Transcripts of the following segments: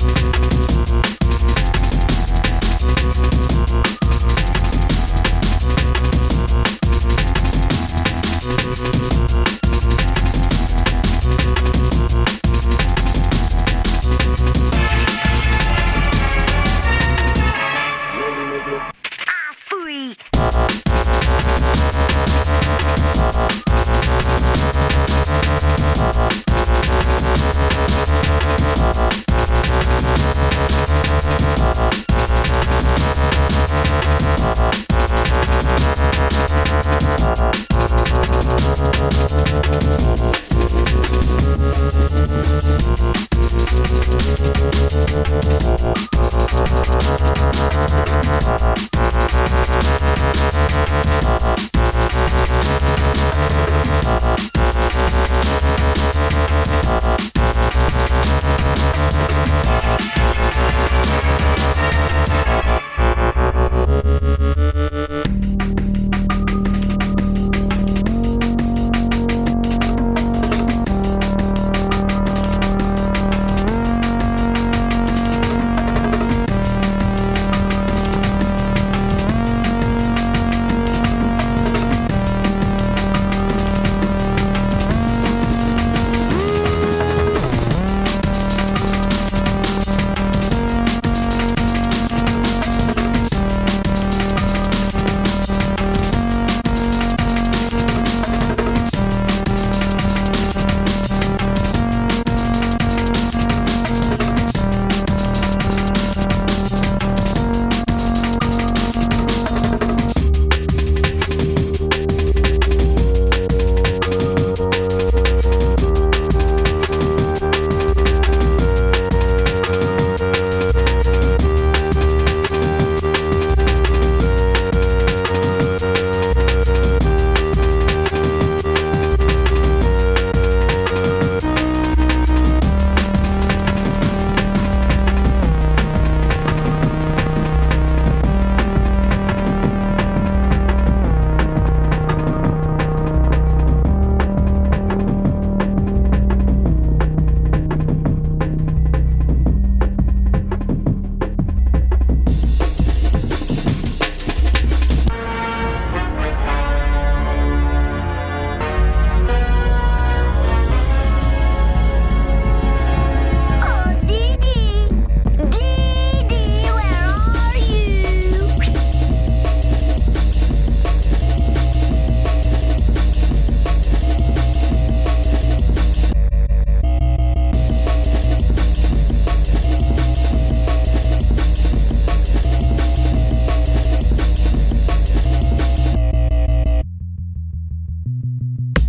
Thank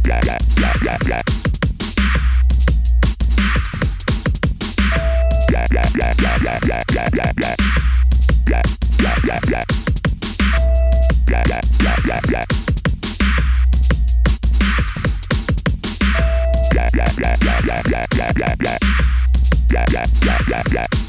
blah blah blah blah blah blah blah blah blah blah blah blah